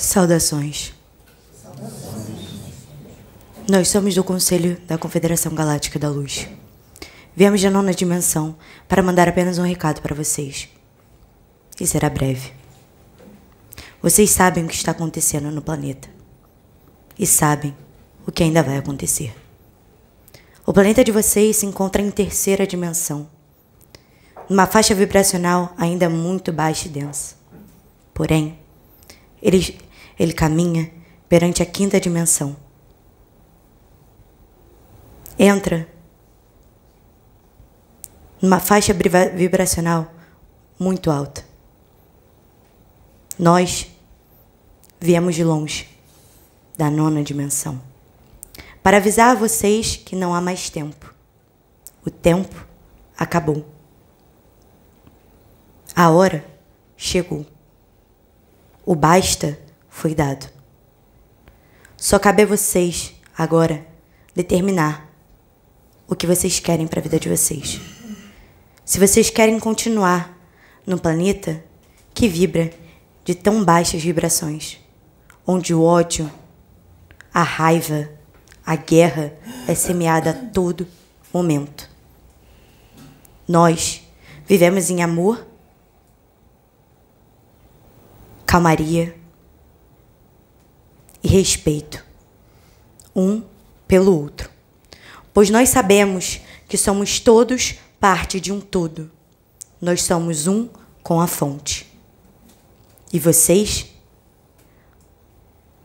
Saudações. Nós somos do Conselho da Confederação Galáctica da Luz. Viemos da nona dimensão para mandar apenas um recado para vocês. E será breve. Vocês sabem o que está acontecendo no planeta. E sabem o que ainda vai acontecer. O planeta de vocês se encontra em terceira dimensão, numa faixa vibracional ainda muito baixa e densa. Porém, ele, ele caminha perante a quinta dimensão. Entra numa faixa vibracional muito alta. Nós viemos de longe, da nona dimensão, para avisar a vocês que não há mais tempo. O tempo acabou. A hora chegou. O basta foi dado. Só cabe a vocês, agora, determinar o que vocês querem para a vida de vocês. Se vocês querem continuar no planeta que vibra de tão baixas vibrações, onde o ódio, a raiva, a guerra é semeada a todo momento. Nós vivemos em amor calmaria e respeito um pelo outro. Pois nós sabemos que somos todos parte de um todo. Nós somos um com a fonte. E vocês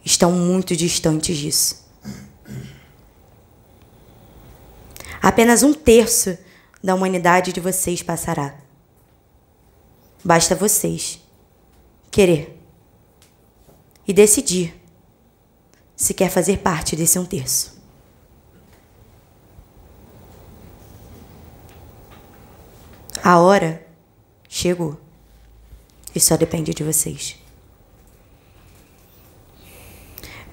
estão muito distantes disso. Apenas um terço da humanidade de vocês passará. Basta vocês querer e decidir se quer fazer parte desse um terço. A hora chegou e só depende de vocês.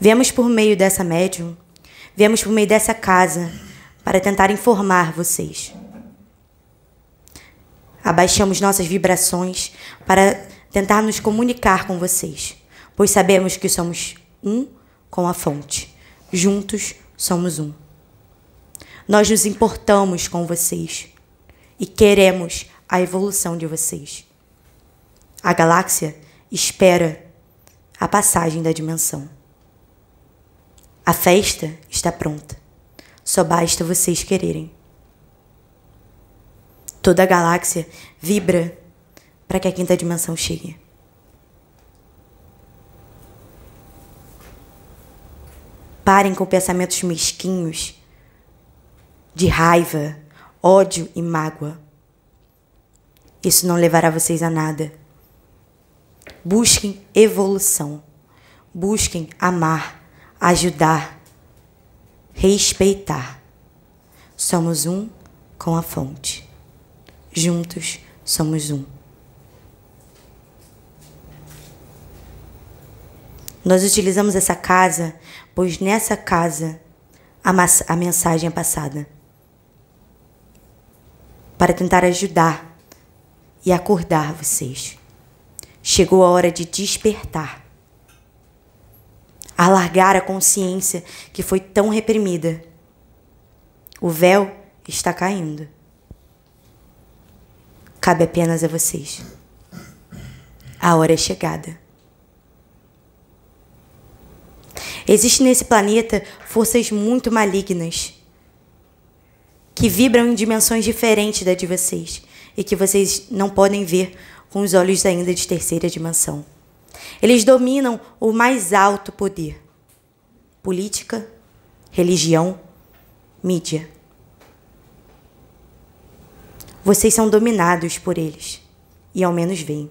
Viemos por meio dessa médium, viemos por meio dessa casa para tentar informar vocês. Abaixamos nossas vibrações para tentar nos comunicar com vocês pois sabemos que somos um com a fonte. Juntos somos um. Nós nos importamos com vocês e queremos a evolução de vocês. A galáxia espera a passagem da dimensão. A festa está pronta. Só basta vocês quererem. Toda a galáxia vibra para que a quinta dimensão chegue. Parem com pensamentos mesquinhos de raiva, ódio e mágoa. Isso não levará vocês a nada. Busquem evolução. Busquem amar, ajudar, respeitar. Somos um com a fonte. Juntos somos um. Nós utilizamos essa casa, pois nessa casa a, a mensagem é passada. Para tentar ajudar e acordar vocês. Chegou a hora de despertar. Alargar a consciência que foi tão reprimida. O véu está caindo. Cabe apenas a vocês. A hora é chegada. Existem nesse planeta forças muito malignas que vibram em dimensões diferentes da de vocês e que vocês não podem ver com os olhos ainda de terceira dimensão. Eles dominam o mais alto poder: política, religião, mídia. Vocês são dominados por eles e ao menos veem.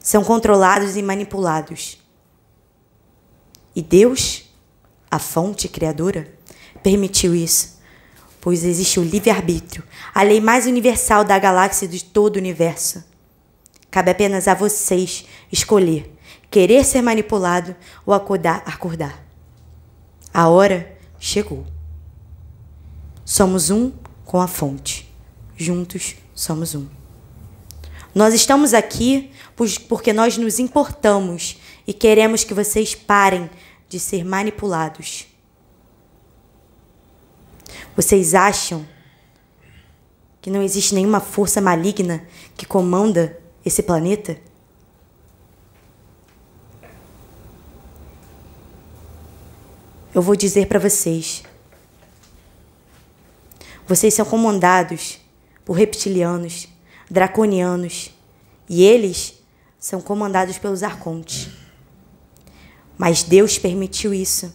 São controlados e manipulados. E Deus, a fonte criadora, permitiu isso, pois existe o livre-arbítrio, a lei mais universal da galáxia de todo o universo. Cabe apenas a vocês escolher querer ser manipulado ou acordar. acordar. A hora chegou. Somos um com a fonte. Juntos somos um. Nós estamos aqui porque nós nos importamos e queremos que vocês parem de ser manipulados. Vocês acham que não existe nenhuma força maligna que comanda esse planeta? Eu vou dizer para vocês. Vocês são comandados por reptilianos, draconianos, e eles são comandados pelos arcontes. Mas Deus permitiu isso,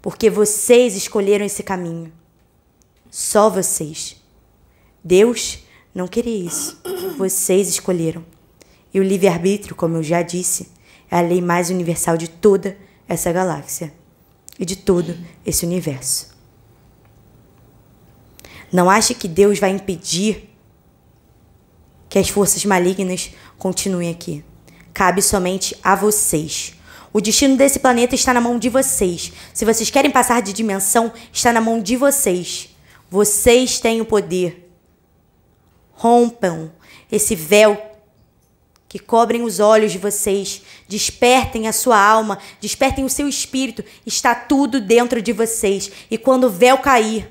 porque vocês escolheram esse caminho. Só vocês. Deus não queria isso. Vocês escolheram. E o livre-arbítrio, como eu já disse, é a lei mais universal de toda essa galáxia e de todo esse universo. Não ache que Deus vai impedir que as forças malignas continuem aqui. Cabe somente a vocês. O destino desse planeta está na mão de vocês. Se vocês querem passar de dimensão, está na mão de vocês. Vocês têm o poder. Rompam esse véu que cobrem os olhos de vocês, despertem a sua alma, despertem o seu espírito, está tudo dentro de vocês. E quando o véu cair,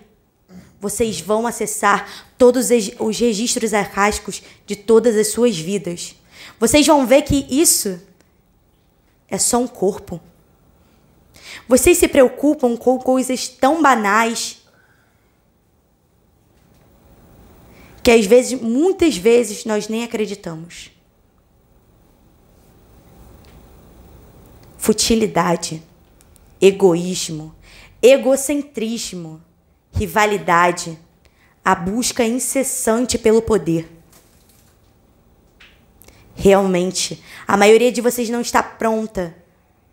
vocês vão acessar todos os registros arcásticos de todas as suas vidas. Vocês vão ver que isso é só um corpo. Vocês se preocupam com coisas tão banais que às vezes, muitas vezes, nós nem acreditamos. Futilidade, egoísmo, egocentrismo rivalidade, a busca incessante pelo poder. Realmente, a maioria de vocês não está pronta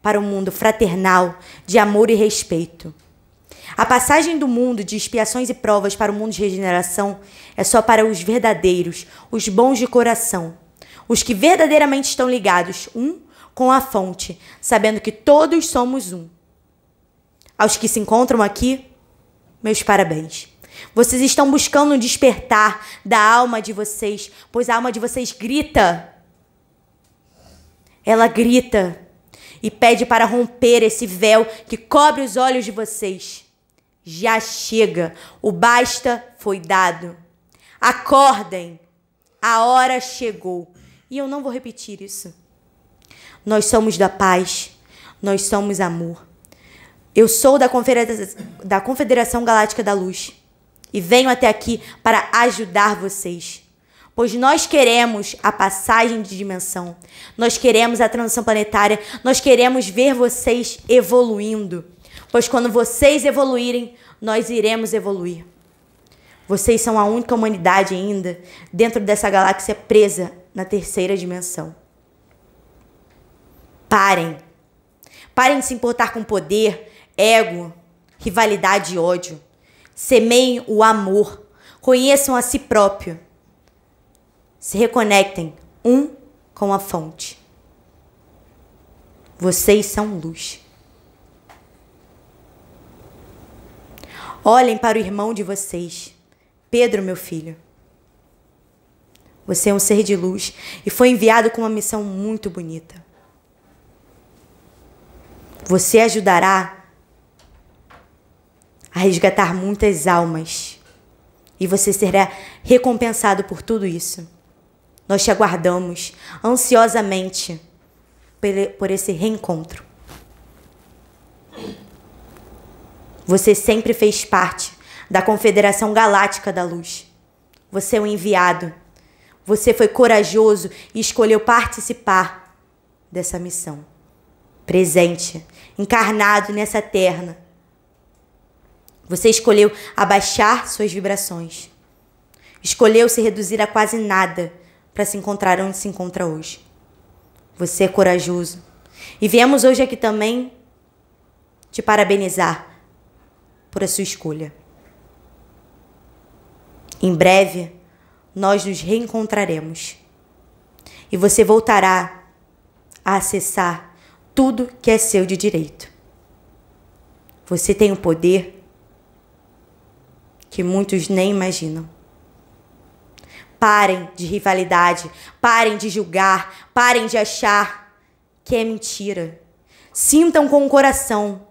para um mundo fraternal, de amor e respeito. A passagem do mundo de expiações e provas para o mundo de regeneração é só para os verdadeiros, os bons de coração, os que verdadeiramente estão ligados um com a fonte, sabendo que todos somos um. Aos que se encontram aqui, meus parabéns. Vocês estão buscando despertar da alma de vocês, pois a alma de vocês grita. Ela grita e pede para romper esse véu que cobre os olhos de vocês. Já chega, o basta foi dado. Acordem, a hora chegou. E eu não vou repetir isso. Nós somos da paz, nós somos amor. Eu sou da, da Confederação Galáctica da Luz e venho até aqui para ajudar vocês. Pois nós queremos a passagem de dimensão, nós queremos a transição planetária, nós queremos ver vocês evoluindo. Pois quando vocês evoluírem, nós iremos evoluir. Vocês são a única humanidade ainda dentro dessa galáxia presa na terceira dimensão. Parem. Parem de se importar com poder, ego, rivalidade e ódio. Semeiem o amor. Conheçam a si próprio. Se reconectem um com a fonte. Vocês são luz. Olhem para o irmão de vocês, Pedro, meu filho. Você é um ser de luz e foi enviado com uma missão muito bonita. Você ajudará a resgatar muitas almas. E você será recompensado por tudo isso. Nós te aguardamos ansiosamente por esse reencontro. Você sempre fez parte da Confederação Galáctica da Luz. Você é um enviado. Você foi corajoso e escolheu participar dessa missão. Presente, encarnado nessa terra você escolheu abaixar suas vibrações. Escolheu se reduzir a quase nada para se encontrar onde se encontra hoje. Você é corajoso. E viemos hoje aqui também te parabenizar por a sua escolha. Em breve, nós nos reencontraremos. E você voltará a acessar tudo que é seu de direito. Você tem o poder que muitos nem imaginam. Parem de rivalidade, parem de julgar, parem de achar que é mentira. Sintam com o coração.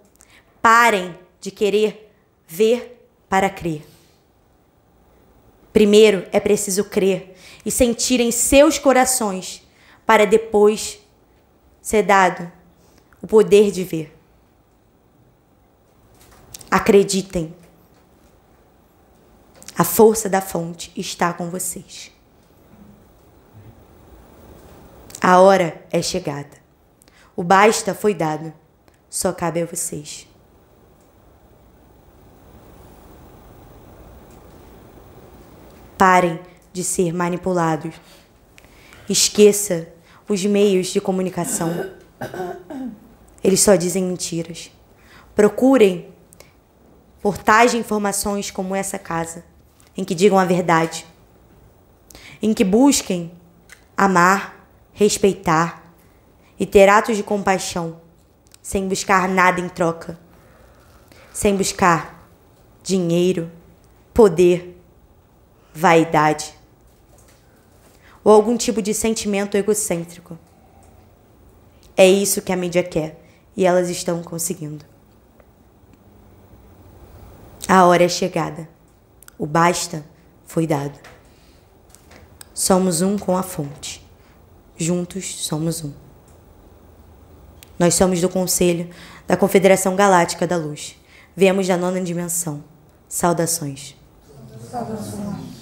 Parem de querer ver para crer. Primeiro é preciso crer e sentir em seus corações para depois ser dado o poder de ver. Acreditem. A força da fonte está com vocês. A hora é chegada. O basta foi dado. Só cabe a vocês. Parem de ser manipulados. Esqueça os meios de comunicação. Eles só dizem mentiras. Procurem portais de informações como essa casa, em que digam a verdade, em que busquem amar, respeitar e ter atos de compaixão, sem buscar nada em troca, sem buscar dinheiro, poder, vaidade ou algum tipo de sentimento egocêntrico. É isso que a mídia quer e elas estão conseguindo. A hora é chegada. O basta foi dado. Somos um com a fonte. Juntos somos um. Nós somos do Conselho da Confederação Galáctica da Luz. Viemos da nona dimensão. Saudações. Saudações.